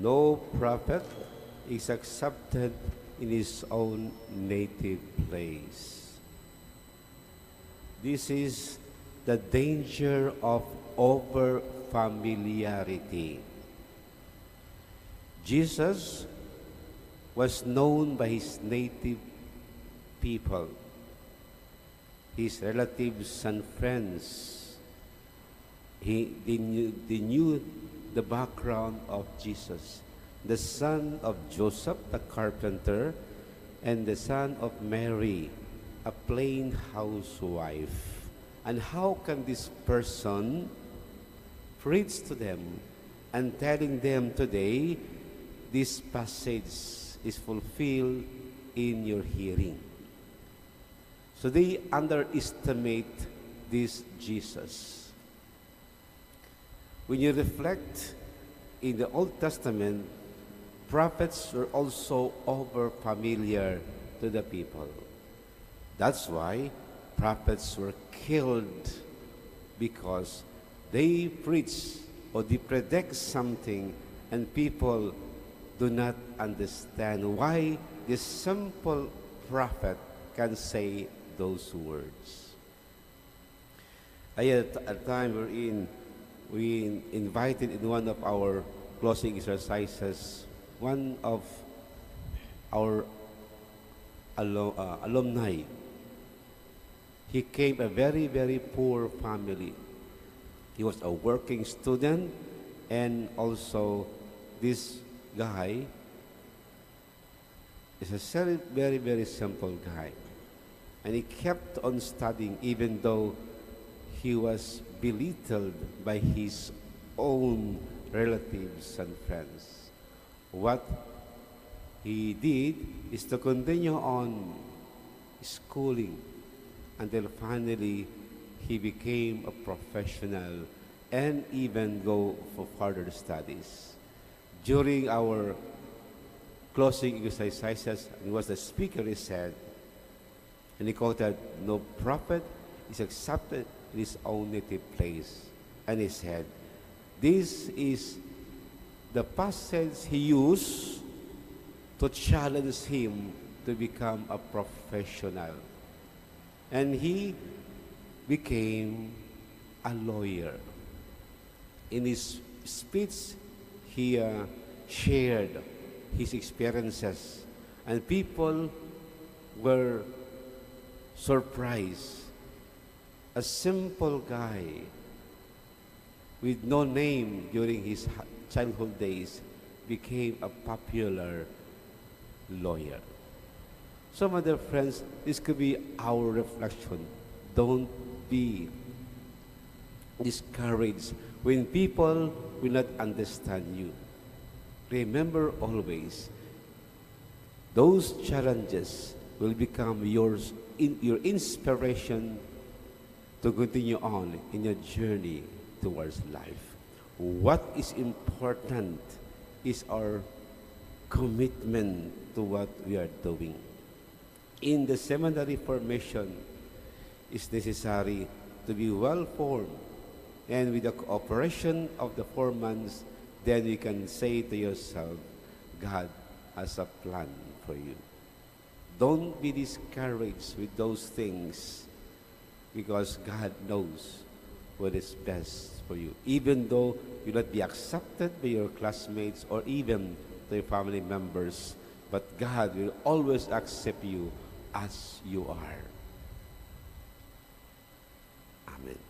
No prophet is accepted in his own native place. This is the danger of over familiarity. Jesus was known by his native people, his relatives and friends. He, they, knew, they knew the background of Jesus, the son of Joseph the carpenter, and the son of Mary, a plain housewife. And how can this person preach to them and telling them today, this passage is fulfilled in your hearing? So they underestimate this Jesus. When you reflect in the Old Testament, prophets were also over familiar to the people. That's why prophets were killed because they preach or they predict something and people do not understand why this simple prophet can say those words. I had a time wherein we invited in one of our closing exercises one of our alum, uh, alumni. He came a very, very poor family. He was a working student and also this guy is a very, very, very simple guy. And he kept on studying even though he was belittled by his own relatives and friends. What he did is to continue on schooling until finally he became a professional and even go for further studies. During our closing exercises, and was the speaker, he said, and he quoted, No prophet is accepted in his own native place. And he said, This is the passage he used to challenge him to become a professional. And he became a lawyer. In his speech, he uh, shared his experiences, and people were surprised. A simple guy with no name during his childhood days became a popular lawyer. So, my dear friends, this could be our reflection. Don't be discouraged when people will not understand you. Remember always, those challenges will become yours, in, your inspiration to continue on in your journey towards life. What is important is our commitment to what we are doing. In the seminary formation, it's necessary to be well formed, and with the cooperation of the four months, then you can say to yourself, God has a plan for you. Don't be discouraged with those things because God knows what is best for you. Even though you not be accepted by your classmates or even to your family members, but God will always accept you as you are. Amen.